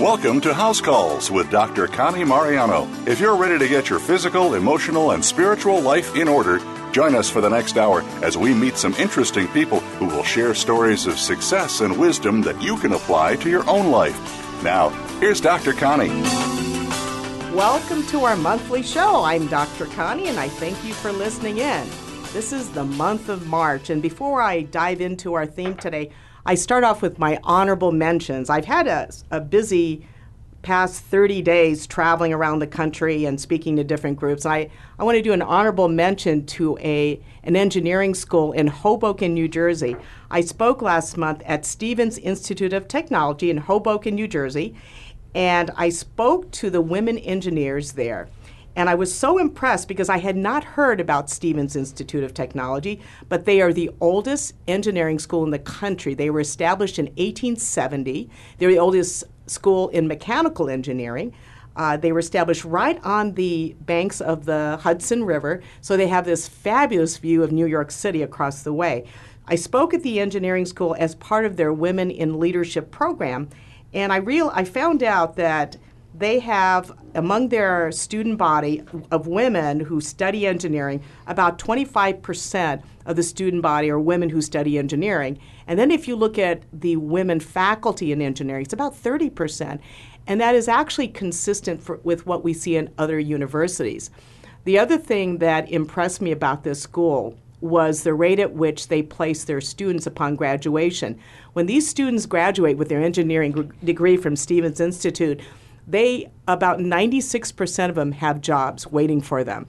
Welcome to House Calls with Dr. Connie Mariano. If you're ready to get your physical, emotional, and spiritual life in order, join us for the next hour as we meet some interesting people who will share stories of success and wisdom that you can apply to your own life. Now, here's Dr. Connie. Welcome to our monthly show. I'm Dr. Connie, and I thank you for listening in. This is the month of March, and before I dive into our theme today, I start off with my honorable mentions. I've had a, a busy past 30 days traveling around the country and speaking to different groups. I, I want to do an honorable mention to a, an engineering school in Hoboken, New Jersey. I spoke last month at Stevens Institute of Technology in Hoboken, New Jersey, and I spoke to the women engineers there. And I was so impressed because I had not heard about Stevens Institute of Technology, but they are the oldest engineering school in the country. They were established in 1870. They're the oldest school in mechanical engineering. Uh, they were established right on the banks of the Hudson River, so they have this fabulous view of New York City across the way. I spoke at the engineering school as part of their Women in Leadership program, and I real I found out that they have among their student body of women who study engineering, about 25% of the student body are women who study engineering. And then if you look at the women faculty in engineering, it's about 30%. And that is actually consistent for, with what we see in other universities. The other thing that impressed me about this school was the rate at which they place their students upon graduation. When these students graduate with their engineering degree from Stevens Institute, they about 96% of them have jobs waiting for them.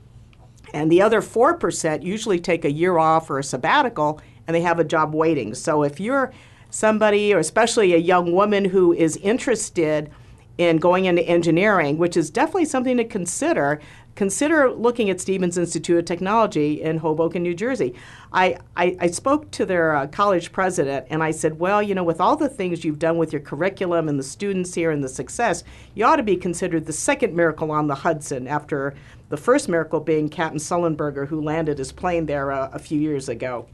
And the other 4% usually take a year off or a sabbatical and they have a job waiting. So if you're somebody, or especially a young woman who is interested in going into engineering, which is definitely something to consider, consider looking at Stevens Institute of Technology in Hoboken, New Jersey. I, I, I spoke to their uh, college president and I said, well, you know, with all the things you've done with your curriculum and the students here and the success, you ought to be considered the second miracle on the Hudson after the first miracle being Captain Sullenberger, who landed his plane there uh, a few years ago.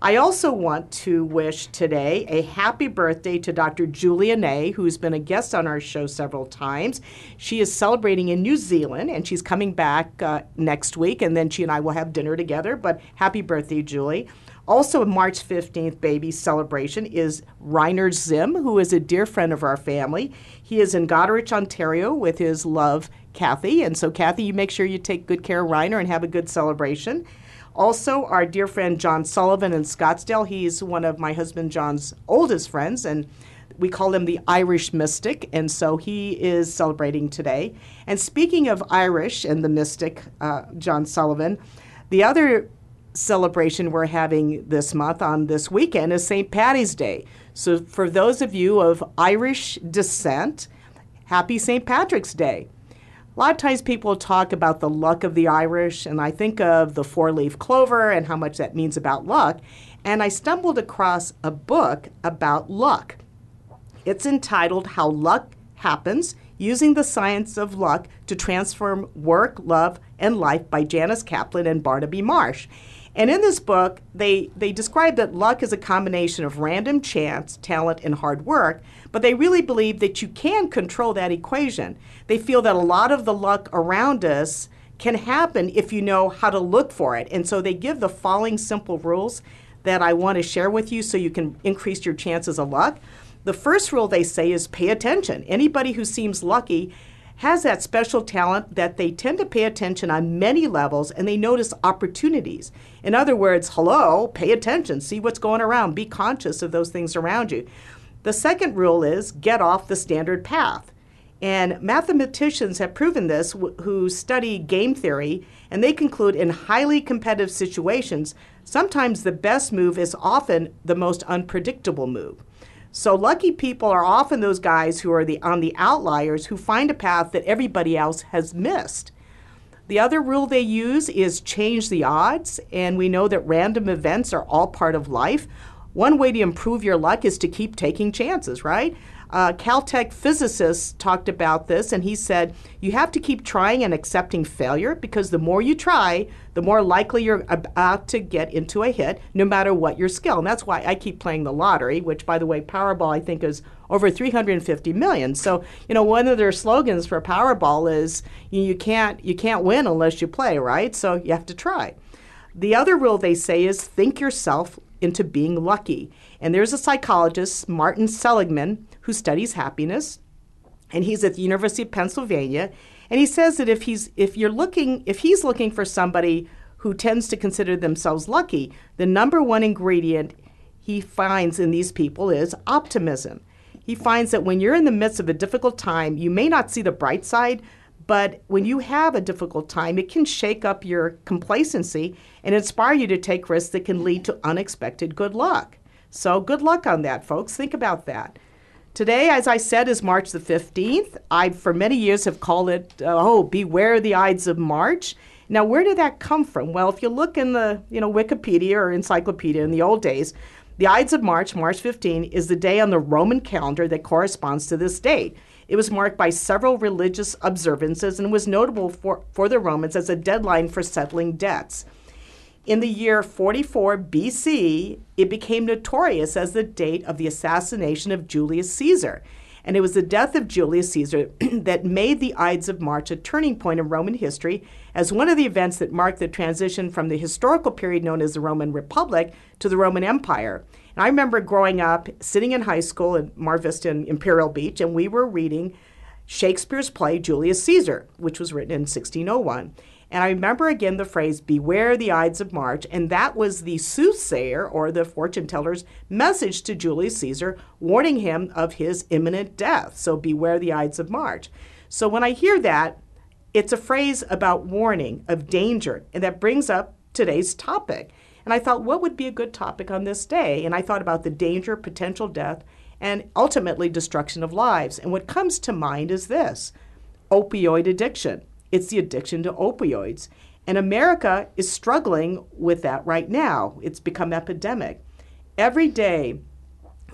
I also want to wish today a happy birthday to Dr. Julia Nay, who's been a guest on our show several times. She is celebrating in New Zealand and she's coming back uh, next week, and then she and I will have dinner together. But happy birthday, Julie. Also, March 15th baby celebration is Reiner Zim, who is a dear friend of our family. He is in Goderich, Ontario with his love, Kathy. And so, Kathy, you make sure you take good care of Reiner and have a good celebration. Also, our dear friend John Sullivan in Scottsdale. He's one of my husband John's oldest friends, and we call him the Irish mystic, and so he is celebrating today. And speaking of Irish and the mystic, uh, John Sullivan, the other celebration we're having this month on this weekend is St. Patty's Day. So, for those of you of Irish descent, happy St. Patrick's Day. A lot of times people talk about the luck of the Irish, and I think of the four leaf clover and how much that means about luck. And I stumbled across a book about luck. It's entitled How Luck Happens Using the Science of Luck to Transform Work, Love, and Life by Janice Kaplan and Barnaby Marsh. And in this book, they, they describe that luck is a combination of random chance, talent, and hard work, but they really believe that you can control that equation. They feel that a lot of the luck around us can happen if you know how to look for it. And so they give the following simple rules that I want to share with you so you can increase your chances of luck. The first rule they say is pay attention. Anybody who seems lucky has that special talent that they tend to pay attention on many levels and they notice opportunities. In other words, hello, pay attention, see what's going around, be conscious of those things around you. The second rule is get off the standard path. And mathematicians have proven this who study game theory, and they conclude in highly competitive situations, sometimes the best move is often the most unpredictable move. So lucky people are often those guys who are the on the outliers who find a path that everybody else has missed. The other rule they use is change the odds, and we know that random events are all part of life. One way to improve your luck is to keep taking chances, right? uh, Caltech physicist talked about this, and he said you have to keep trying and accepting failure because the more you try, the more likely you're about to get into a hit, no matter what your skill. And that's why I keep playing the lottery, which, by the way, Powerball I think is over 350 million. So you know one of their slogans for Powerball is you, you can't you can't win unless you play, right? So you have to try. The other rule they say is think yourself into being lucky. And there's a psychologist, Martin Seligman, who studies happiness, and he's at the University of Pennsylvania. And he says that if he's if you're looking if he's looking for somebody who tends to consider themselves lucky, the number one ingredient he finds in these people is optimism. He finds that when you're in the midst of a difficult time, you may not see the bright side, but when you have a difficult time, it can shake up your complacency and inspire you to take risks that can lead to unexpected good luck. So, good luck on that, folks. Think about that. Today, as I said, is March the 15th. I, for many years, have called it, uh, oh, beware the Ides of March. Now, where did that come from? Well, if you look in the, you know, Wikipedia or encyclopedia in the old days, the Ides of March, March 15, is the day on the Roman calendar that corresponds to this date. It was marked by several religious observances and was notable for, for the Romans as a deadline for settling debts. In the year 44 BC, it became notorious as the date of the assassination of Julius Caesar. And it was the death of Julius Caesar that made the Ides of March a turning point in Roman history as one of the events that marked the transition from the historical period known as the Roman Republic to the Roman Empire. And I remember growing up, sitting in high school at Mar Vista and Imperial Beach, and we were reading Shakespeare's play Julius Caesar, which was written in 1601. And I remember again the phrase, beware the Ides of March. And that was the soothsayer or the fortune teller's message to Julius Caesar, warning him of his imminent death. So beware the Ides of March. So when I hear that, it's a phrase about warning, of danger, and that brings up today's topic. And I thought, what would be a good topic on this day? And I thought about the danger, potential death, and ultimately destruction of lives. And what comes to mind is this opioid addiction. It's the addiction to opioids. And America is struggling with that right now. It's become epidemic. Every day,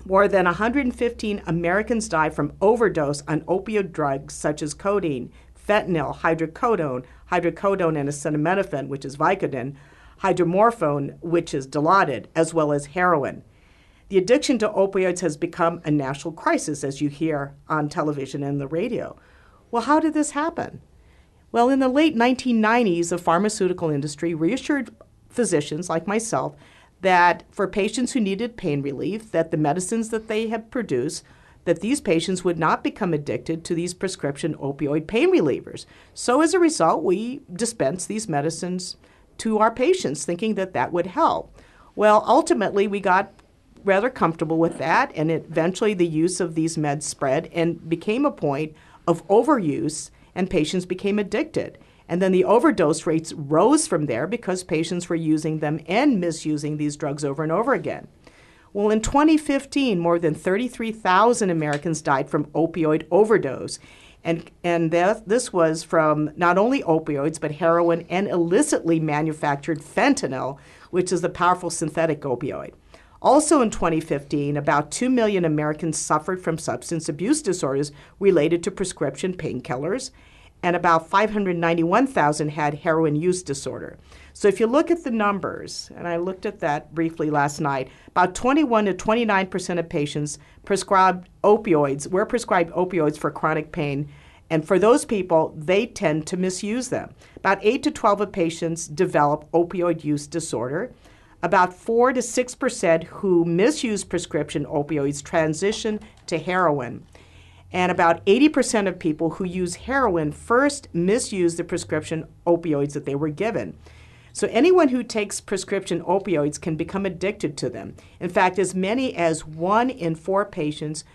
more than 115 Americans die from overdose on opioid drugs such as codeine, fentanyl, hydrocodone, hydrocodone and acetaminophen, which is Vicodin, hydromorphone, which is Dilaudid, as well as heroin. The addiction to opioids has become a national crisis, as you hear on television and the radio. Well, how did this happen? Well, in the late 1990s, the pharmaceutical industry reassured physicians like myself that for patients who needed pain relief, that the medicines that they had produced, that these patients would not become addicted to these prescription opioid pain relievers. So as a result, we dispensed these medicines to our patients thinking that that would help. Well, ultimately, we got rather comfortable with that, and eventually the use of these meds spread and became a point of overuse and patients became addicted. And then the overdose rates rose from there because patients were using them and misusing these drugs over and over again. Well, in 2015, more than 33,000 Americans died from opioid overdose. And, and that, this was from not only opioids, but heroin and illicitly manufactured fentanyl, which is a powerful synthetic opioid. Also in 2015, about 2 million Americans suffered from substance abuse disorders related to prescription painkillers, and about 591,000 had heroin use disorder. So if you look at the numbers, and I looked at that briefly last night, about 21 to 29 percent of patients prescribed opioids were prescribed opioids for chronic pain, and for those people, they tend to misuse them. About 8 to 12 of patients develop opioid use disorder. About 4 to 6 percent who misuse prescription opioids transition to heroin. And about 80% of people who use heroin first misuse the prescription opioids that they were given. So anyone who takes prescription opioids can become addicted to them. In fact, as many as one in four patients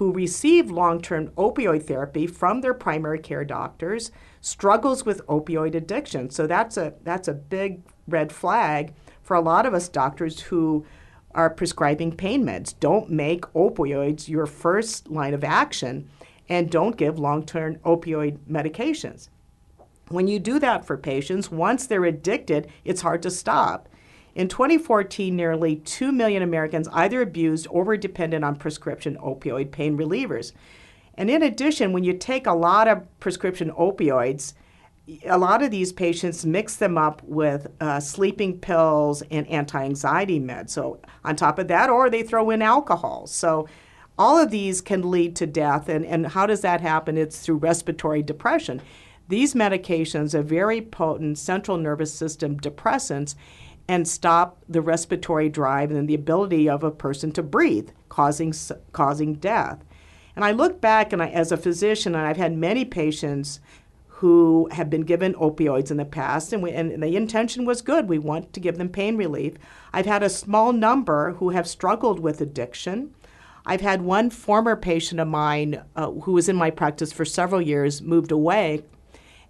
who receive long-term opioid therapy from their primary care doctors struggles with opioid addiction. So that's a that's a big red flag for a lot of us doctors who are prescribing pain meds. Don't make opioids your first line of action and don't give long term opioid medications. When you do that for patients, once they're addicted, it's hard to stop. In 2014, nearly 2 million Americans either abused or were dependent on prescription opioid pain relievers. And in addition, when you take a lot of prescription opioids, a lot of these patients mix them up with uh, sleeping pills and anti anxiety meds. So, on top of that, or they throw in alcohol. So, all of these can lead to death. And, and how does that happen? It's through respiratory depression. These medications are very potent central nervous system depressants and stop the respiratory drive and the ability of a person to breathe, causing, causing death. And I look back and I, as a physician, and I've had many patients who have been given opioids in the past, and, we, and the intention was good. We want to give them pain relief. I've had a small number who have struggled with addiction. I've had one former patient of mine uh, who was in my practice for several years moved away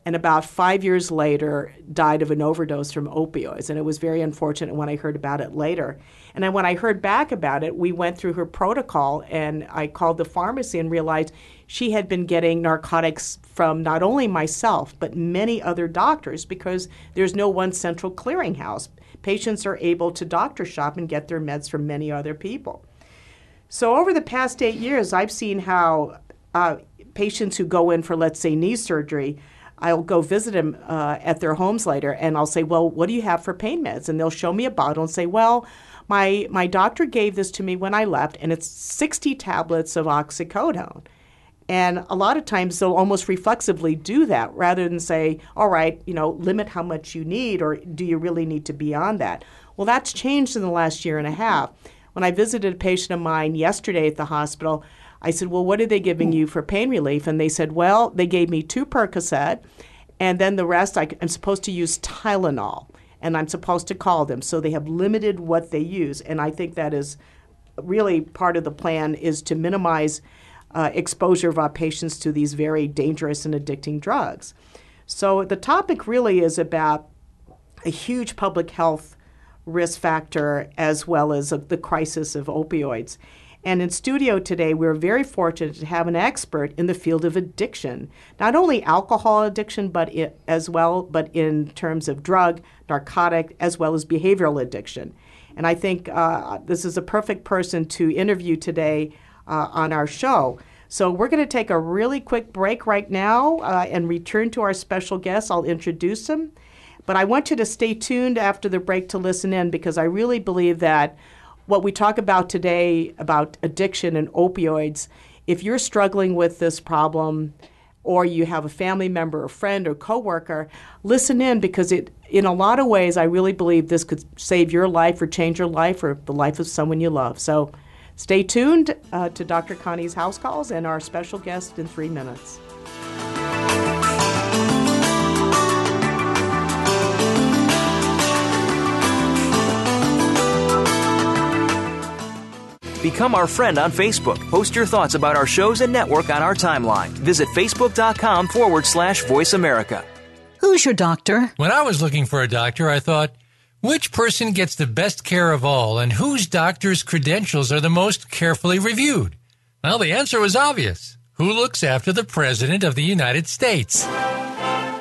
and about five years later died of an overdose from opioids. And it was very unfortunate when I heard about it later. And then when I heard back about it, we went through her protocol, and I called the pharmacy and realized she had been getting narcotics from not only myself, but many other doctors because there's no one central clearinghouse. Patients are able to doctor shop and get their meds from many other people. So, over the past eight years, I've seen how uh, patients who go in for, let's say, knee surgery, I'll go visit them uh, at their homes later, and I'll say, "Well, what do you have for pain meds?" And they'll show me a bottle and say, "Well, my my doctor gave this to me when I left, and it's 60 tablets of oxycodone." And a lot of times they'll almost reflexively do that rather than say, "All right, you know, limit how much you need, or do you really need to be on that?" Well, that's changed in the last year and a half. When I visited a patient of mine yesterday at the hospital, I said, Well, what are they giving you for pain relief? And they said, Well, they gave me two Percocet, and then the rest I, am supposed to use Tylenol, and I'm supposed to call them. So they have limited what they use. And I think that is really part of the plan is to minimize uh, exposure of our patients to these very dangerous and addicting drugs. So the topic really is about a huge public health risk factor as well as the crisis of opioids. And in studio today, we're very fortunate to have an expert in the field of addiction, not only alcohol addiction, but it, as well, but in terms of drug, narcotic, as well as behavioral addiction. And I think uh, this is a perfect person to interview today uh, on our show. So we're going to take a really quick break right now uh, and return to our special guest. I'll introduce him. But I want you to stay tuned after the break to listen in because I really believe that what we talk about today about addiction and opioids, if you're struggling with this problem or you have a family member, or friend, or coworker, listen in because it in a lot of ways I really believe this could save your life or change your life or the life of someone you love. So stay tuned uh, to Dr. Connie's House Calls and our special guest in three minutes. Become our friend on Facebook. Post your thoughts about our shows and network on our timeline. Visit facebook.com forward slash voice America. Who's your doctor? When I was looking for a doctor, I thought, which person gets the best care of all and whose doctor's credentials are the most carefully reviewed? Well, the answer was obvious. Who looks after the President of the United States?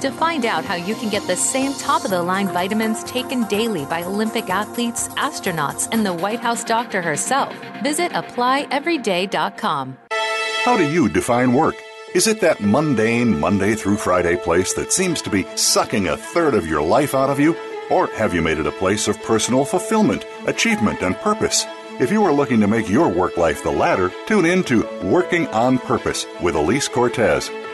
To find out how you can get the same top of the line vitamins taken daily by Olympic athletes, astronauts, and the White House doctor herself, visit applyeveryday.com. How do you define work? Is it that mundane Monday through Friday place that seems to be sucking a third of your life out of you? Or have you made it a place of personal fulfillment, achievement, and purpose? If you are looking to make your work life the latter, tune in to Working on Purpose with Elise Cortez.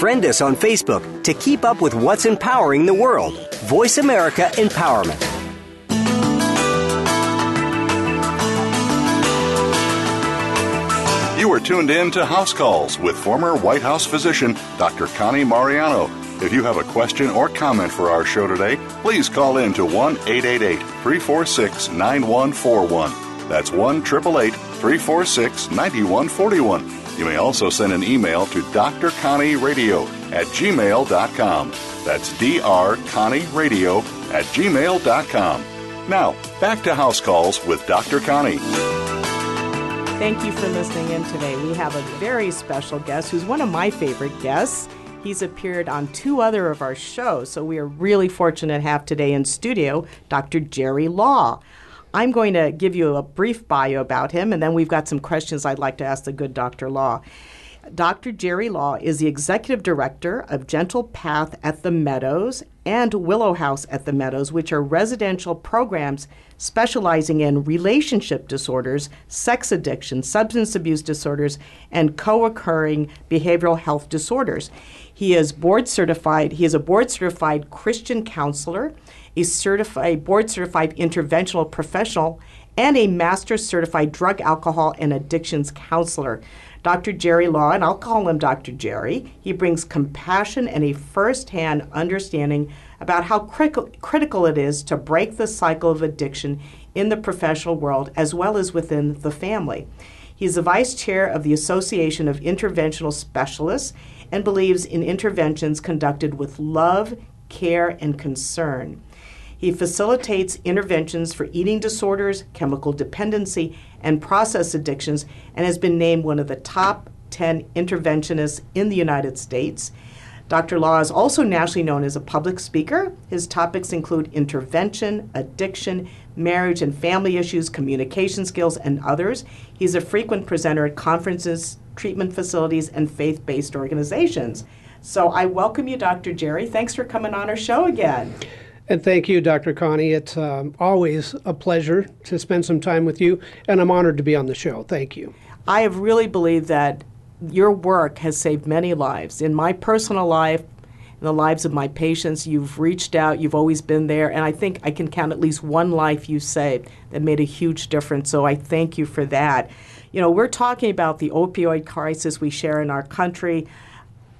Friend us on Facebook to keep up with what's empowering the world. Voice America Empowerment. You are tuned in to House Calls with former White House physician Dr. Connie Mariano. If you have a question or comment for our show today, please call in to 1 888 346 9141. That's 1 888 346 9141. You may also send an email to drconnieradio at gmail.com. That's drconnieradio at gmail.com. Now, back to House Calls with Dr. Connie. Thank you for listening in today. We have a very special guest who's one of my favorite guests. He's appeared on two other of our shows, so we are really fortunate to have today in studio Dr. Jerry Law. I'm going to give you a brief bio about him, and then we've got some questions I'd like to ask the good Dr. Law. Dr. Jerry Law is the executive director of Gentle Path at the Meadows and Willow House at the Meadows, which are residential programs specializing in relationship disorders, sex addiction, substance abuse disorders, and co occurring behavioral health disorders. He is board certified, he is a board certified Christian counselor, a certified board certified interventional professional, and a master certified drug, alcohol, and addictions counselor. Dr. Jerry Law, and I'll call him Dr. Jerry, he brings compassion and a first hand understanding about how critical, critical it is to break the cycle of addiction in the professional world as well as within the family. He's the vice chair of the Association of Interventional Specialists and believes in interventions conducted with love, care, and concern. He facilitates interventions for eating disorders, chemical dependency, and process addictions, and has been named one of the top 10 interventionists in the United States. Dr. Law is also nationally known as a public speaker. His topics include intervention, addiction, marriage and family issues, communication skills, and others. He's a frequent presenter at conferences, treatment facilities, and faith based organizations. So I welcome you, Dr. Jerry. Thanks for coming on our show again. And thank you, Dr. Connie. It's um, always a pleasure to spend some time with you, and I'm honored to be on the show. Thank you. I have really believed that your work has saved many lives. In my personal life, in the lives of my patients, you've reached out, you've always been there, and I think I can count at least one life you saved that made a huge difference. So I thank you for that. You know, we're talking about the opioid crisis we share in our country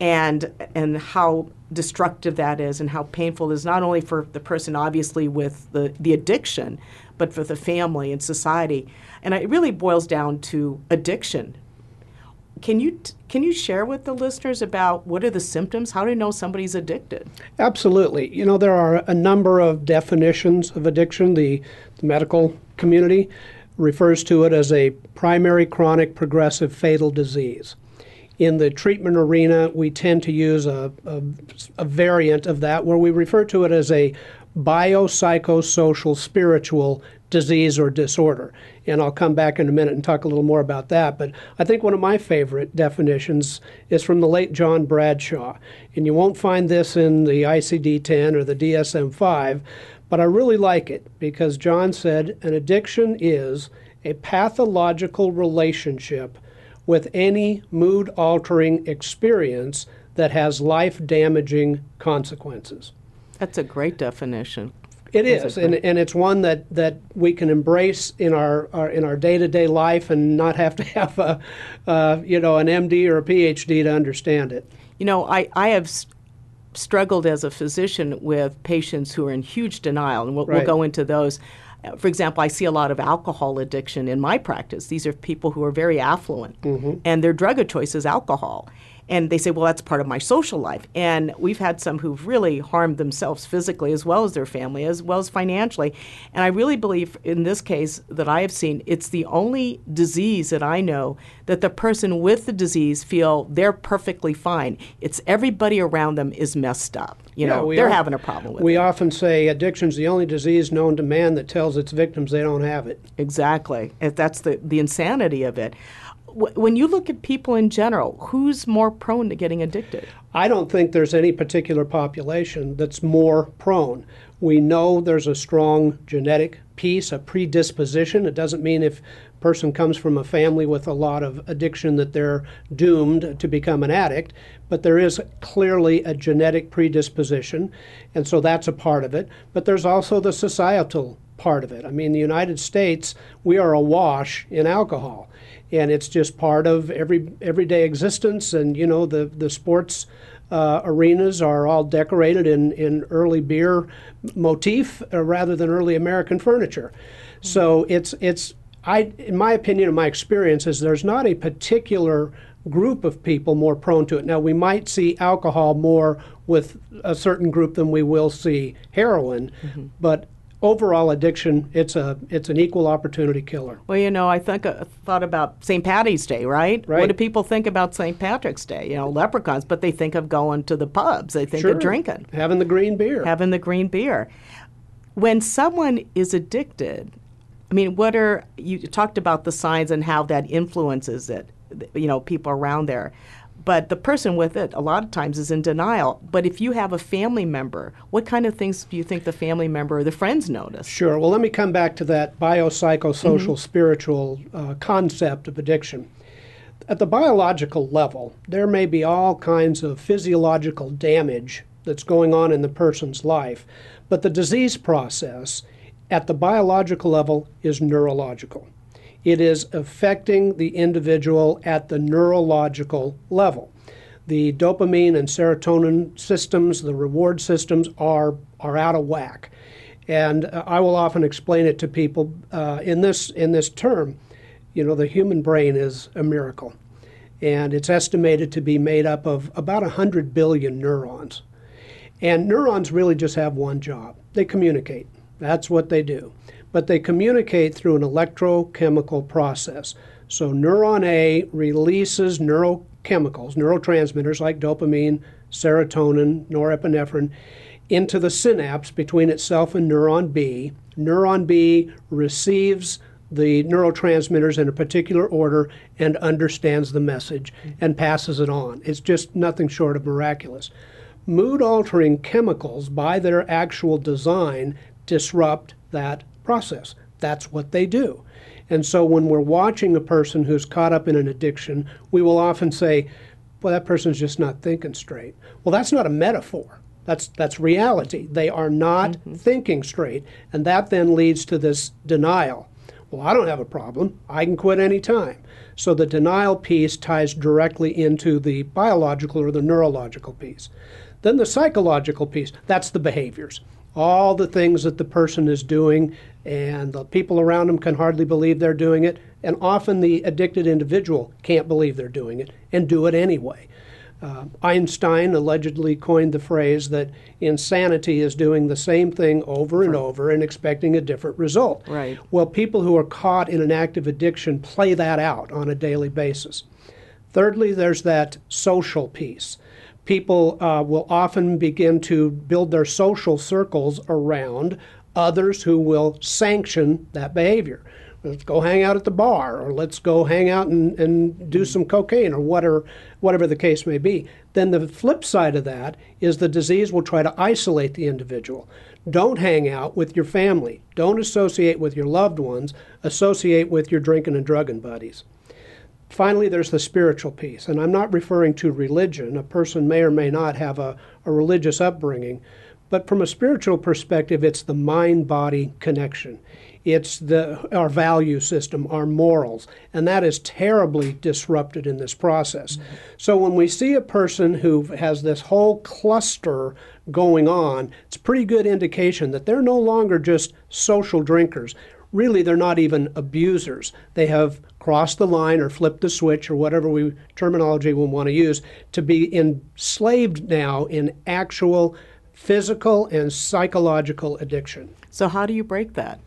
and and how destructive that is and how painful it is not only for the person obviously with the, the addiction but for the family and society. And it really boils down to addiction. Can you can you share with the listeners about what are the symptoms? How do you know somebody's addicted? Absolutely. You know there are a number of definitions of addiction. The, the medical community refers to it as a primary chronic progressive fatal disease in the treatment arena, we tend to use a, a, a variant of that where we refer to it as a biopsychosocial spiritual disease or disorder. And I'll come back in a minute and talk a little more about that. But I think one of my favorite definitions is from the late John Bradshaw. And you won't find this in the ICD 10 or the DSM 5, but I really like it because John said an addiction is a pathological relationship with any mood altering experience that has life damaging consequences. That's a great definition. It is, and, and it's one that, that we can embrace in our, our in our day to day life and not have to have a, uh, you know, an MD or a PhD to understand it. You know, I, I have s- struggled as a physician with patients who are in huge denial, and we'll, we'll go into those. For example, I see a lot of alcohol addiction in my practice. These are people who are very affluent, mm-hmm. and their drug of choice is alcohol. And they say, well, that's part of my social life. And we've had some who've really harmed themselves physically as well as their family, as well as financially. And I really believe in this case that I have seen, it's the only disease that I know that the person with the disease feel they're perfectly fine. It's everybody around them is messed up. You Yeah, know, we they're al- having a problem with We it. often say addiction's the only disease known to man that tells its victims they don't have it. Exactly. That's the, the insanity of it. Wh- When you look at people in general, who's more prone to getting addicted? I don't think there's any particular population that's more prone. We know there's a strong genetic piece, a predisposition. It doesn't mean if a person comes from a family with a lot of addiction that they're doomed to become an addict, but there is clearly a genetic predisposition, and so that's a part of it. But there's also the societal part of it. I mean, the United States, we are awash in alcohol and it's just part of every everyday existence. And you know, the the sports uh, arenas are all decorated in in early beer motif uh, rather than early American furniture. So it's it's I in my opinion and my experience is there's not a particular group of people more prone to it. Now we might see alcohol more with a certain group than we will see heroin, but overall addiction it's a it's an equal opportunity killer. Well, you know, I think uh, thought about St. Patty's Day, right? Right. What do people think about St. Patrick's Day? You know, leprechauns, but they think of going to the pubs. They think Sure. of drinking, Having the green beer. having the green beer. When someone is addicted, I mean, what are you talked about the signs and how that influences it? You know, people around there. But the person with it, a lot of times, is in denial. But if you have a family member, what kind of things do you think the family member or the friends notice? Sure. Well, let me come back to that biopsychosocial spiritual uh, concept of addiction. At the biological level, there may be all kinds of physiological damage that's going on in the person's life, but the disease process at the biological level is neurological. It is affecting the individual at the neurological level. The dopamine and serotonin systems, the reward systems, are, are out of whack. And uh, I will often explain it to people uh, in, this, in this term. You know, the human brain is a miracle. And it's estimated to be made up of about 100 billion neurons. And neurons really just have one job they communicate. That's what they do. But they communicate through an electrochemical process. So, neuron A releases neurochemicals, neurotransmitters like dopamine, serotonin, norepinephrine, into the synapse between itself and neuron B. Neuron B receives the neurotransmitters in a particular order and understands the message and passes it on. It's just nothing short of miraculous. Mood altering chemicals, by their actual design, disrupt that process. That's what they do. And so when we're watching a person who's caught up in an addiction, we will often say, well, that person's just not thinking straight. Well, that's not a metaphor. That's, that's reality. They are not mm-hmm. thinking straight. And that then leads to this denial. Well, I don't have a problem. I can quit any time. So the denial piece ties directly into the biological or the neurological piece. Then the psychological piece, that's the behaviors. All the things that the person is doing, and the people around them can hardly believe they're doing it. And often the addicted individual can't believe they're doing it and do it anyway. Uh, Einstein allegedly coined the phrase that insanity is doing the same thing over and over and expecting a different result. Right. Well, people who are caught in an active addiction play that out on a daily basis. Thirdly, there's that social piece. People uh, will often begin to build their social circles around others who will sanction that behavior. Let's go hang out at the bar, or let's go hang out and, and do mm-hmm. some cocaine, or whatever, whatever the case may be. Then the flip side of that is the disease will try to isolate the individual. Don't hang out with your family. Don't associate with your loved ones. Associate with your drinking and drugging buddies. Finally, there's the spiritual piece, and I'm not referring to religion. A person may or may not have a, a religious upbringing, But from a spiritual perspective, it's the mind body connection. It's the, our value system, our morals, and that is terribly disrupted in this process. Mm-hmm. So when we see a person who has this whole cluster going on, it's pretty good indication that they're no longer just social drinkers. Really, they're not even abusers. They have crossed the line or flipped the switch or whatever we terminology we want to use to be enslaved now in actual physical and psychological addiction. So how do you break that?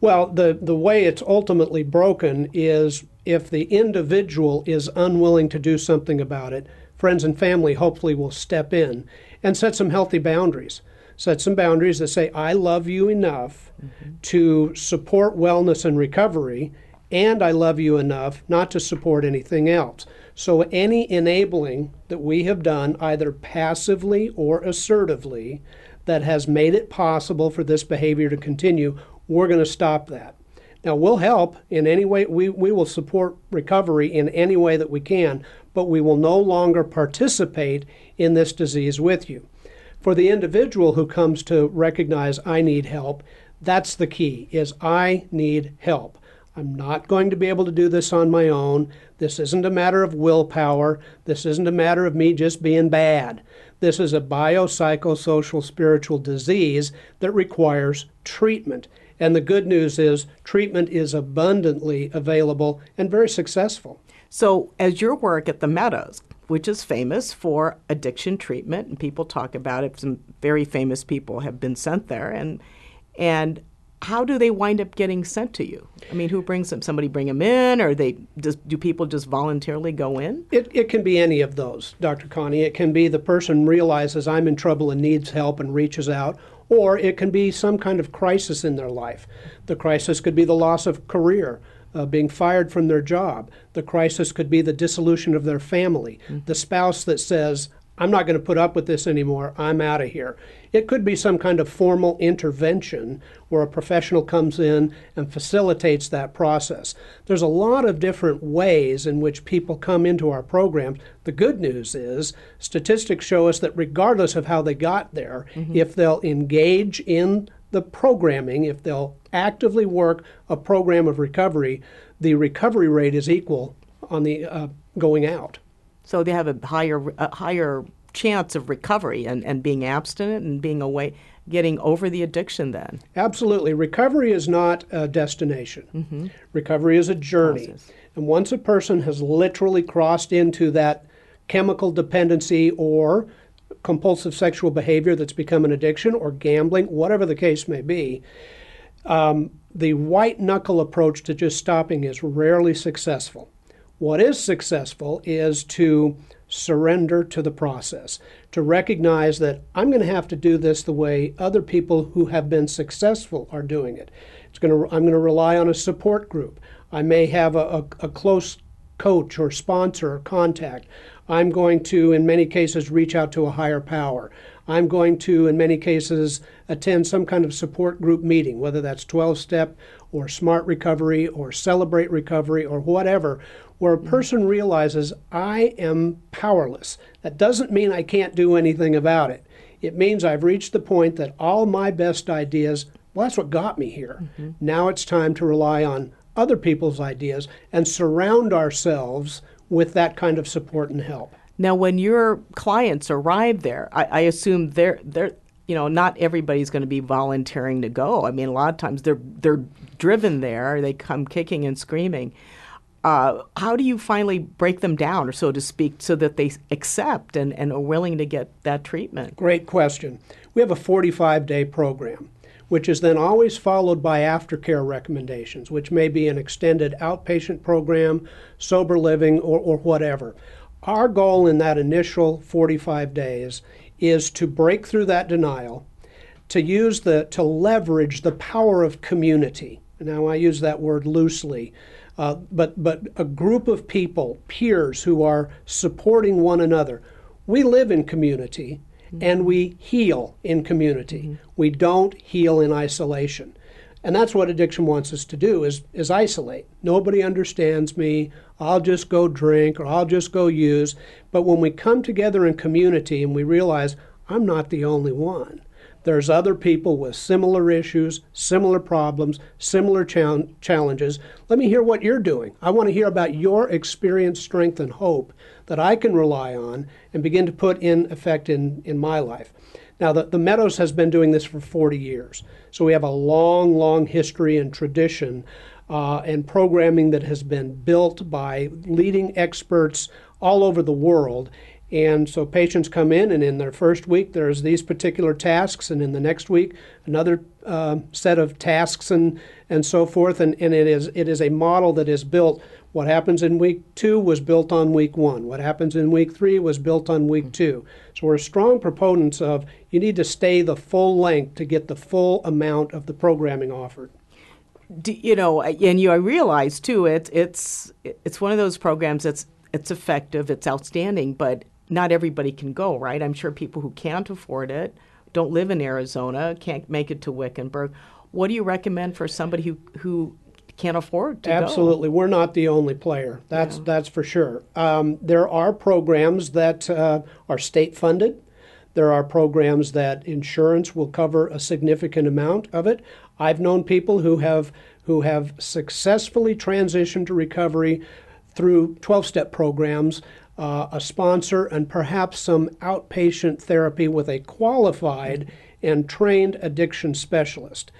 Well, the, the way it's ultimately broken is if the individual is unwilling to do something about it, friends and family hopefully will step in and set some healthy boundaries. Set some boundaries that say, I love you enough mm-hmm. to support wellness and recovery, and I love you enough not to support anything else. So, any enabling that we have done, either passively or assertively, that has made it possible for this behavior to continue we're going to stop that. Now, we'll help in any way, we, we will support recovery in any way that we can, but we will no longer participate in this disease with you. For the individual who comes to recognize I need help, that's the key is I need help. I'm not going to be able to do this on my own. This isn't a matter of willpower. This isn't a matter of me just being bad. This is a biopsychosocial spiritual disease that requires treatment. And the good news is treatment is abundantly available and very successful. So, as your work at the Meadows, which is famous for addiction treatment, and people talk about it, some very famous people have been sent there, and and how do they wind up getting sent to you? I mean, who brings them? Somebody bring them in, or they just do people just voluntarily go in? It, it can be any of those, Dr. Connie. It can be the person realizes I'm in trouble and needs help and reaches out, or it can be some kind of crisis in their life. The crisis could be the loss of career, uh, being fired from their job. The crisis could be the dissolution of their family. Mm-hmm. The spouse that says, I'm not going to put up with this anymore. I'm out of here. It could be some kind of formal intervention where a professional comes in and facilitates that process. There's a lot of different ways in which people come into our programs. The good news is statistics show us that regardless of how they got there, mm-hmm. if they'll engage in the programming, if they'll actively work a program of recovery, the recovery rate is equal on the uh, going out. So they have a higher a higher chance of recovery and, and being abstinent and being away, getting over the addiction then. Absolutely. Recovery is not a destination. Mm-hmm. Recovery is a journey. Process. And once a person has literally crossed into that chemical dependency or compulsive sexual behavior that's become an addiction or gambling, whatever the case may be, um, the white knuckle approach to just stopping is rarely successful. What is successful is to surrender to the process, to recognize that I'm going to have to do this the way other people who have been successful are doing it. It's going to, I'm going to rely on a support group. I may have a, a, a close coach or sponsor or contact. I'm going to, in many cases, reach out to a higher power. I'm going to, in many cases, attend some kind of support group meeting, whether that's 12 step or smart recovery or celebrate recovery or whatever, where a person realizes I am powerless. That doesn't mean I can't do anything about it. It means I've reached the point that all my best ideas, well, that's what got me here. Mm-hmm. Now it's time to rely on other people's ideas and surround ourselves with that kind of support and help. Now, when your clients arrive there, I, I assume they're they're you know not everybody's going to be volunteering to go. I mean, a lot of times they're they're driven there. They come kicking and screaming uh, how do you finally break them down, or so to speak, so that they accept and, and are willing to get that treatment? Great question. We have a 45 day program, which is then always followed by aftercare recommendations, which may be an extended outpatient program, sober living, or, or whatever. Our goal in that initial 45 days is to break through that denial, to use the to leverage the power of community. Now I use that word loosely uh, but, but a group of people, peers who are supporting one another. We live in community mm-hmm. and we heal in community. Mm-hmm. We don't heal in isolation. And that's what addiction wants us to do is, is isolate. Nobody understands me. I'll just go drink or I'll just go use. But when we come together in community and we realize I'm not the only one, There's other people with similar issues, similar problems, similar chal- challenges. Let me hear what you're doing. I want to hear about your experience, strength, and hope that I can rely on and begin to put in effect in, in my life. Now, the, the Meadows has been doing this for 40 years. So we have a long, long history and tradition uh, and programming that has been built by leading experts all over the world. And so patients come in, and in their first week, there's these particular tasks, and in the next week, another uh, set of tasks, and, and so forth. And, and it, is, it is a model that is built. What happens in week two was built on week one. What happens in week three was built on week two. So we're strong proponents of you need to stay the full length to get the full amount of the programming offered. You know, and you I realize too, it's it's it's one of those programs that's it's effective, it's outstanding, but not everybody can go, right? I'm sure people who can't afford it, don't live in Arizona, can't make it to Wickenburg. What do you recommend for somebody who who can't afford to Absolutely, go? we're not the only player. That's yeah. that's for sure. Um, there are programs that uh, are state funded. There are programs that insurance will cover a significant amount of it. I've known people who have who have successfully transitioned to recovery through 12-step programs, uh, a sponsor, and perhaps some outpatient therapy with a qualified and trained addiction specialist.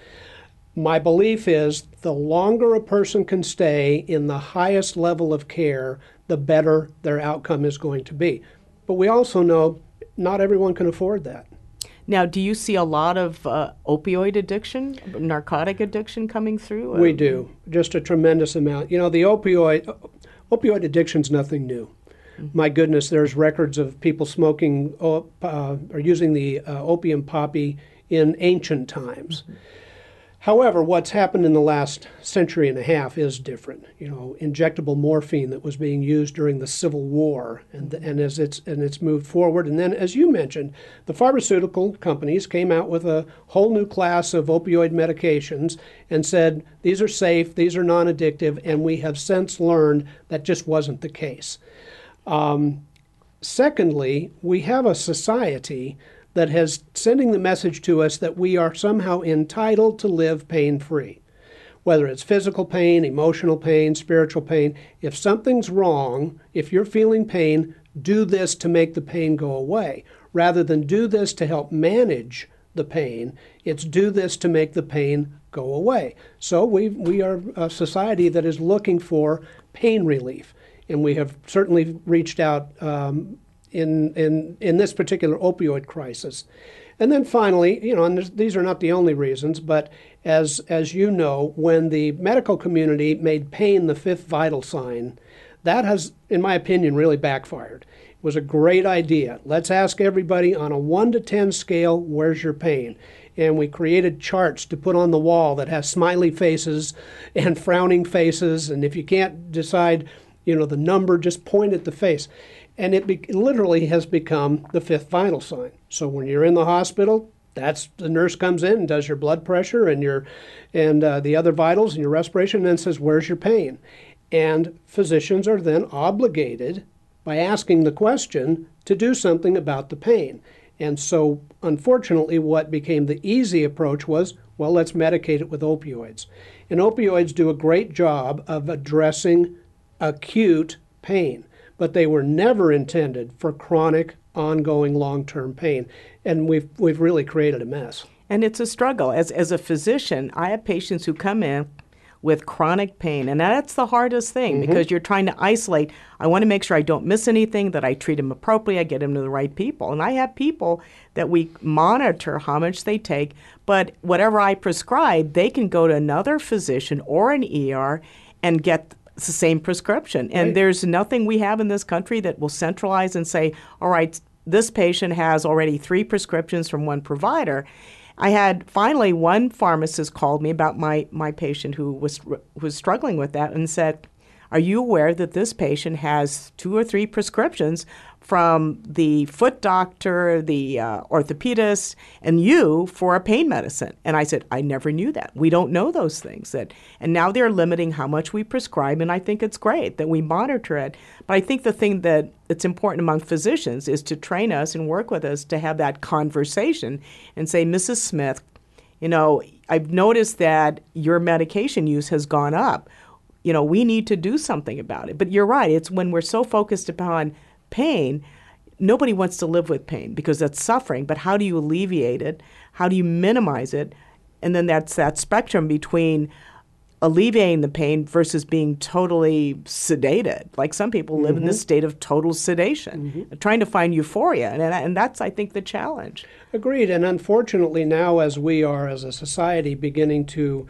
My belief is the longer a person can stay in the highest level of care, the better their outcome is going to be. But we also know not everyone can afford that. Now, do you see a lot of uh, opioid addiction, narcotic addiction coming through? We do, just a tremendous amount. You know, the opioid opioid addiction is nothing new. Mm-hmm. My goodness, there's records of people smoking uh, or using the uh, opium poppy in ancient times. Mm-hmm. However, what's happened in the last century and a half is different. You know, injectable morphine that was being used during the Civil War, and and as it's and it's moved forward, and then as you mentioned, the pharmaceutical companies came out with a whole new class of opioid medications and said these are safe, these are non-addictive, and we have since learned that just wasn't the case. Um, secondly, we have a society that has sending the message to us that we are somehow entitled to live pain free. Whether it's physical pain, emotional pain, spiritual pain, if something's wrong, if you're feeling pain, do this to make the pain go away. Rather than do this to help manage the pain, it's do this to make the pain go away. So we, we are a society that is looking for pain relief. And we have certainly reached out um, in, in, in this particular opioid crisis. And then finally, you know, and these are not the only reasons, but as, as you know, when the medical community made pain the fifth vital sign, that has, in my opinion, really backfired. It was a great idea. Let's ask everybody on a 1 to 10 scale, where's your pain? And we created charts to put on the wall that has smiley faces and frowning faces. And if you can't decide, you know, the number, just point at the face and it be- literally has become the fifth vital sign. So when you're in the hospital, that's the nurse comes in and does your blood pressure and your and uh, the other vitals and your respiration, and then says, "Where's your pain?" And physicians are then obligated by asking the question to do something about the pain. And so, unfortunately, what became the easy approach was, well, let's medicate it with opioids. And opioids do a great job of addressing acute pain but they were never intended for chronic, ongoing, long term pain. And we've, we've really created a mess. And it's a struggle. As, as a physician, I have patients who come in with chronic pain. And that's the hardest thing mm-hmm. because you're trying to isolate. I want to make sure I don't miss anything, that I treat them appropriately, I get them to the right people. And I have people that we monitor how much they take, but whatever I prescribe, they can go to another physician or an ER and get it's the same prescription. And right. there's nothing we have in this country that will centralize and say, all right, this patient has already three prescriptions from one provider. I had finally one pharmacist called me about my, my patient who was was struggling with that and said, "Are you aware that this patient has two or three prescriptions from the foot doctor, the uh, orthopedist, and you for a pain medicine. And I said, I never knew that. We don't know those things. That, and now they're limiting how much we prescribe, and I think it's great that we monitor it. But I think the thing that it's important among physicians is to train us and work with us to have that conversation and say, Mrs. Smith, you know, I've noticed that your medication use has gone up. You know, we need to do something about it. But you're right, it's when we're so focused upon pain, nobody wants to live with pain because that's suffering. But how do you alleviate it? How do you minimize it? And then that's that spectrum between alleviating the pain versus being totally sedated. Like some people live in this Mhm. state of total sedation, trying to find euphoria. And, and that's, I think, the challenge. Agreed. And unfortunately, now as we are as a society beginning to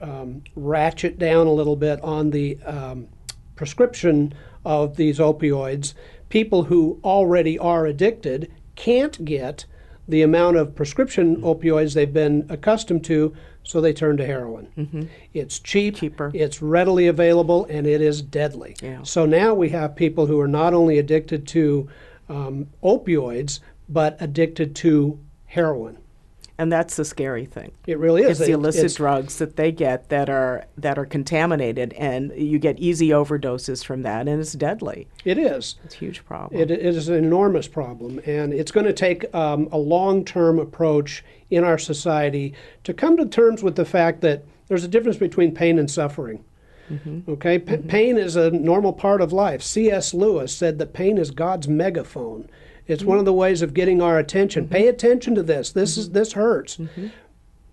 um, ratchet down a little bit on the um, prescription of these opioids, people who already are addicted can't get the amount of prescription opioids they've been accustomed to, so they turn to heroin. Mhm. It's cheap, Cheaper. it's readily available, and it is deadly. Yeah. So now we have people who are not only addicted to um, opioids, but addicted to heroin. And that's the scary thing. It really is. It's the illicit it's- drugs that they get that are that are contaminated, and you get easy overdoses from that, and it's deadly. It is. It's a huge problem. It, it is an enormous problem, and it's going to take um, a long term approach in our society to come to terms with the fact that there's a difference between pain and suffering. Okay, P- pain is a normal part of life. C.S. Lewis said that pain is God's megaphone. It's one of the ways of getting our attention. Pay mm-hmm. attention to this. This is mm-hmm. this hurts. Mm-hmm.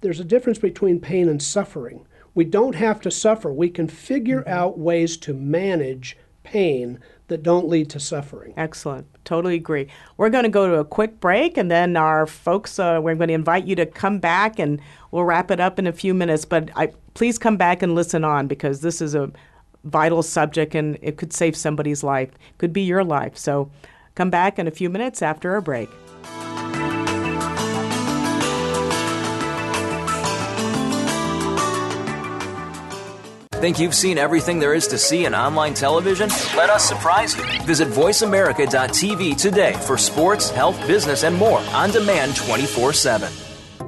There's a difference between pain and suffering. We don't have to suffer. We can figure out ways to manage pain that don't lead to suffering. Excellent. Totally agree. We're going to go to a quick break, and then our folks, uh, we're going to invite you to come back, and we'll wrap it up in a few minutes. But I, please come back and listen on because this is a vital subject, and it could save somebody's life. Could be your life. So come back in a few minutes after a break. Think you've seen everything there is to see in online television? Let us surprise you. Visit VoiceAmerica.tv today for sports, health, business, and more on demand 24 7.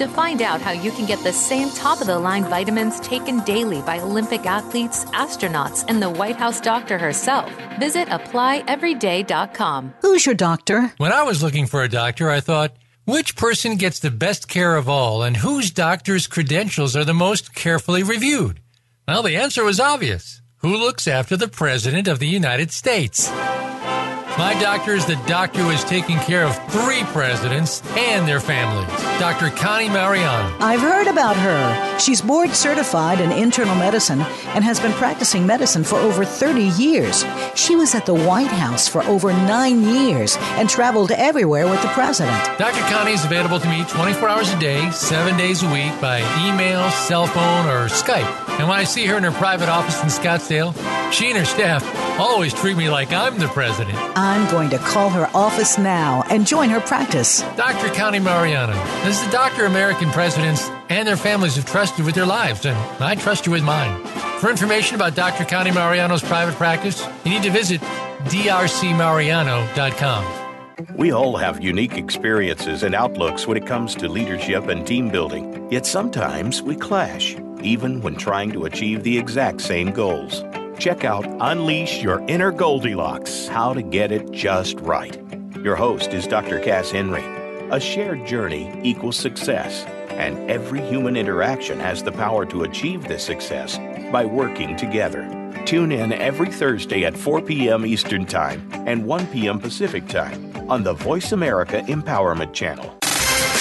To find out how you can get the same top of the line vitamins taken daily by Olympic athletes, astronauts, and the White House doctor herself, visit applyeveryday.com. Who's your doctor? When I was looking for a doctor, I thought, which person gets the best care of all and whose doctor's credentials are the most carefully reviewed? Well, the answer was obvious. Who looks after the President of the United States? My doctor is the doctor who has taken care of three presidents and their families. Dr. Connie Mariano. I've heard about her. She's board certified in internal medicine and has been practicing medicine for over 30 years. She was at the White House for over nine years and traveled everywhere with the president. Dr. Connie is available to me 24 hours a day, seven days a week by email, cell phone, or Skype. And when I see her in her private office in Scottsdale, she and her staff always treat me like I'm the president. I'm going to call her office now and join her practice. Dr. Connie Mariano. This is the doctor American presidents and their families have trusted with their lives, and I trust you with mine. For information about Dr. Connie Mariano's private practice, you need to visit drcmariano.com. We all have unique experiences and outlooks when it comes to leadership and team building, yet sometimes we clash, even when trying to achieve the exact same goals. Check out Unleash Your Inner Goldilocks How to Get It Just Right. Your host is Dr. Cass Henry. A shared journey equals success, and every human interaction has the power to achieve this success by working together. Tune in every Thursday at 4 p.m. Eastern Time and 1 p.m. Pacific Time on the Voice America Empowerment Channel.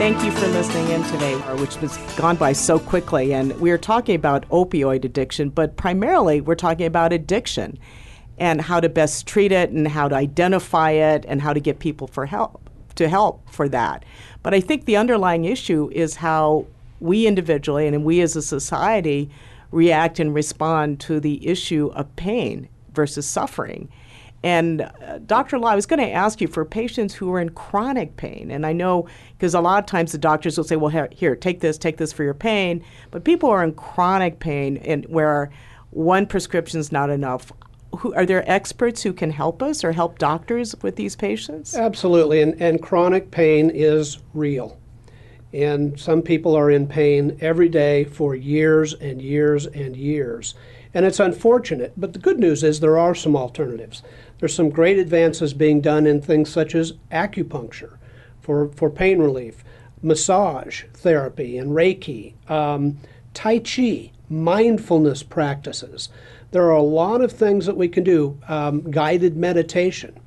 Thank you for listening in today, which has gone by so quickly. And we are talking about opioid addiction, but primarily we're talking about addiction and how to best treat it and how to identify it and how to get people for help to help for that. But I think the underlying issue is how we individually and we as a society react and respond to the issue of pain versus suffering. And uh, Dr. Law, I was going to ask you for patients who are in chronic pain, and I know because a lot of times the doctors will say, "Well, here, here, take this, take this for your pain," but people are in chronic pain and where one prescription is not enough. Who, are there experts who can help us or help doctors with these patients? Absolutely, and, and chronic pain is real. And some people are in pain every day for years and years and years. And it's unfortunate, but the good news is there are some alternatives. There's some great advances being done in things such as acupuncture for, for pain relief, massage therapy and Reiki, um, Tai Chi, mindfulness practices. There are a lot of things that we can do, um, guided meditation.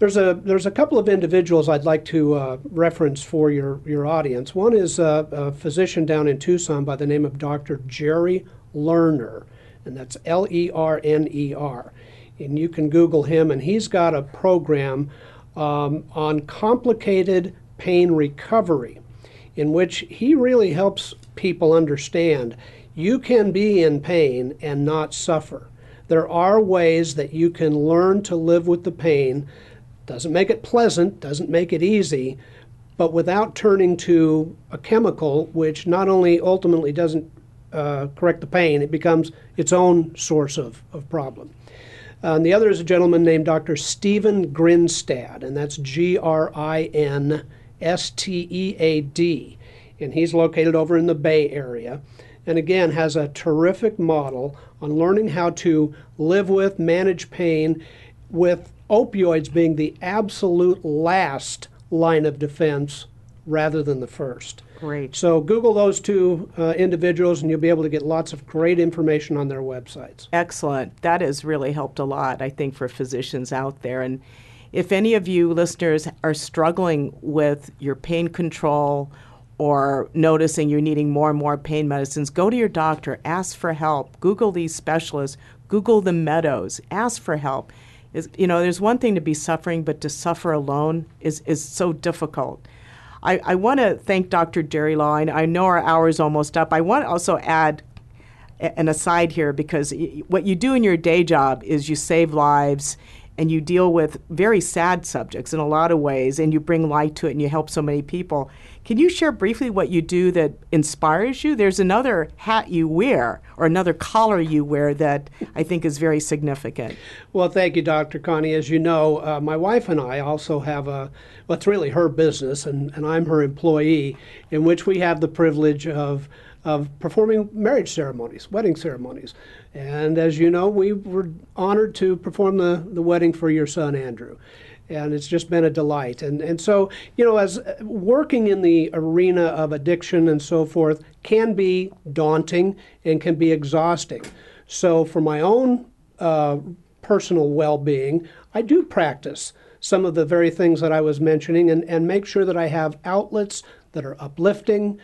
There's a, there's a couple of individuals I'd like to uh, reference for your, your audience. One is a, a physician down in Tucson by the name of Dr. Jerry Lerner and that's L E R N E R. And you can Google him, and he's got a program um, on complicated pain recovery, in which he really helps people understand you can be in pain and not suffer. There are ways that you can learn to live with the pain. Doesn't make it pleasant, doesn't make it easy, but without turning to a chemical which not only ultimately doesn't uh, correct the pain, it becomes its own source of, of problem. Uh, and the other is a gentleman named Dr. Stephen Grinstead, and that's G R I N S T E A D. And he's located over in the Bay Area. And again, has a terrific model on learning how to live with, manage pain, with opioids being the absolute last line of defense rather than the first. Great. So Google those two uh, individuals, and you'll be able to get lots of great information on their websites. Excellent. That has really helped a lot, I think, for physicians out there. And if any of you listeners are struggling with your pain control or noticing you're needing more and more pain medicines, go to your doctor, ask for help, Google these specialists, Google the Meadows, ask for help. Is, you know, there's one thing to be suffering, but to suffer alone is, is so difficult. I, I want to thank Dr. Jerry. I, I know our hour is almost up. I want to also add an aside here because what you do in your day job is you save lives and you deal with very sad subjects in a lot of ways and you bring light to it and you help so many people. Can you share briefly what you do that inspires you? There's another hat you wear or another collar you wear that I think is very significant. Well, thank you, Dr. Connie. As you know, uh, my wife and I also have a, well, really her business and, and I'm her employee, in which we have the privilege of of performing marriage ceremonies, wedding ceremonies. And as you know, we were honored to perform the, the wedding for your son, Andrew. And it's just been a delight. And, and so, you know, as working in the arena of addiction and so forth can be daunting and can be exhausting. So, for my own uh, personal well being, I do practice some of the very things that I was mentioning and, and make sure that I have outlets that are uplifting,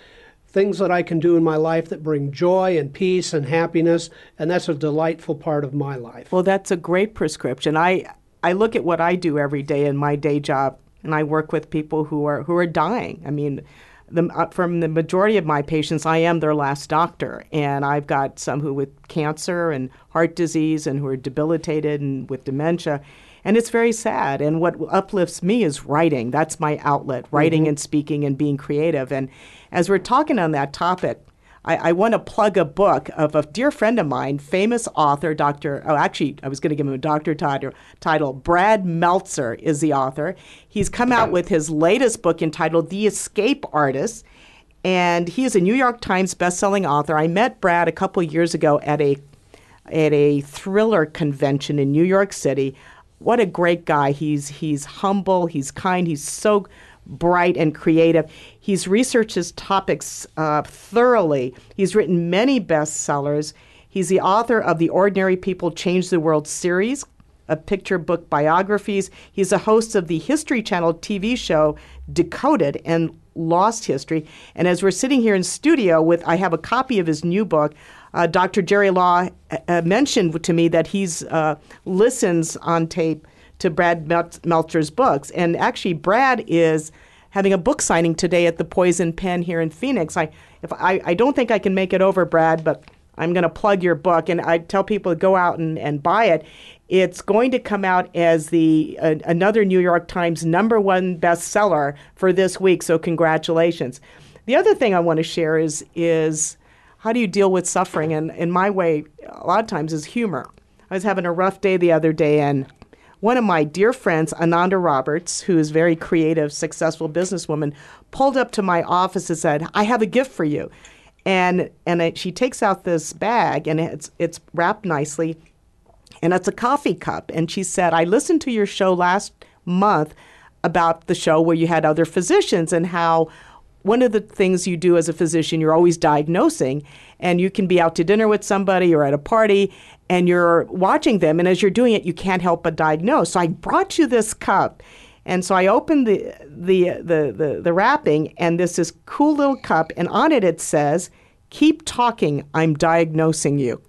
things that I can do in my life that bring joy and peace and happiness, and that's a delightful part of my life. Well, that's a great prescription. I I look at what I do every day in my day job, and I work with people who are who are dying. I mean, the, uh, from the majority of my patients, I am their last doctor, and I've got some who with cancer and heart disease and who are debilitated and with dementia. And it's very sad. And what uplifts me is writing. That's my outlet, writing Mhm. and speaking and being creative. And as we're talking on that topic, I, I want to plug a book of a dear friend of mine, famous author, Dr. Oh, actually, I was going to give him a doctor title. Title Brad Meltzer is the author. He's come out with his latest book entitled The Escape Artist, and he is a New York Times bestselling author. I met Brad a couple years ago at a at a thriller convention in New York City. What a great guy! He's he's humble. He's kind. He's so bright and creative. He's researched his topics uh, thoroughly. He's written many bestsellers. He's the author of the Ordinary People Change the World series, a picture book biographies. He's a host of the History Channel TV show Decoded and Lost History. And as we're sitting here in studio with, I have a copy of his new book. Uh, Dr. Jerry Law uh, mentioned to me that he's uh, listens on tape to Brad Mel- Meltzer's books, and actually Brad is having a book signing today at the Poison Pen here in Phoenix. I, if I, I don't think I can make it over, Brad, but I'm going to plug your book, and I tell people to go out and, and buy it. It's going to come out as the uh, another New York Times number one bestseller for this week. So congratulations. The other thing I want to share is is how do you deal with suffering? And in my way, a lot of times is humor. I was having a rough day the other day, and one of my dear friends, Ananda Roberts, who is very creative, successful businesswoman, pulled up to my office and said, "I have a gift for you." And and it, she takes out this bag, and it's it's wrapped nicely, and it's a coffee cup. And she said, "I listened to your show last month about the show where you had other physicians and how." One of the things you do as a physician, you're always diagnosing, and you can be out to dinner with somebody or at a party, and you're watching them, and as you're doing it, you can't help but diagnose. So I brought you this cup, and so I opened the the the the, the wrapping, and this is cool little cup, and on it it says, "Keep talking. I'm diagnosing you."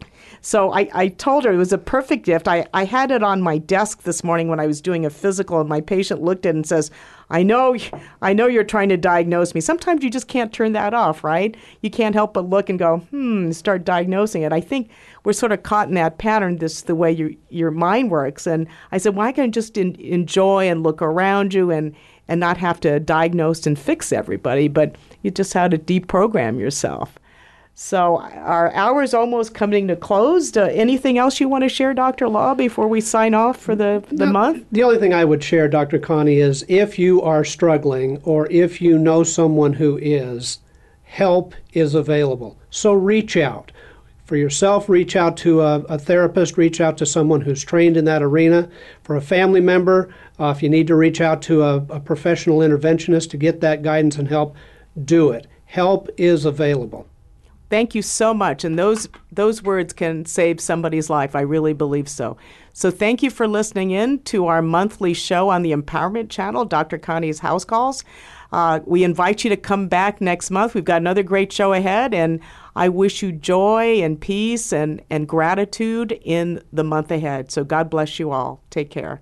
So I, I told her it was a perfect gift. I, I had it on my desk this morning when I was doing a physical, and my patient looked at it and says, I know, I know you're trying to diagnose me. Sometimes you just can't turn that off, right? You can't help but look and go, hmm, start diagnosing it. I think we're sort of caught in that pattern, this the way your your mind works. And I said, why can't just in, enjoy and look around you and and not have to diagnose and fix everybody, but you just have to deprogram yourself. So our hour is almost coming to close. Uh, anything else you want to share, Dr. Law, before we sign off for the, the No, month? The only thing I would share, Dr. Connie, is if you are struggling or if you know someone who is, help is available. So reach out. For yourself, reach out to a, a therapist, reach out to someone who's trained in that arena. For a family member, uh, if you need to reach out to a, a professional interventionist to get that guidance and help, do it. Help is available. Thank you so much. And those those words can save somebody's life. I really believe so. So thank you for listening in to our monthly show on the Empowerment Channel, Dr. Connie's House Calls. Uh, we invite you to come back next month. We've got another great show ahead, and I wish you joy and peace and, and gratitude in the month ahead. So God bless you all. Take care.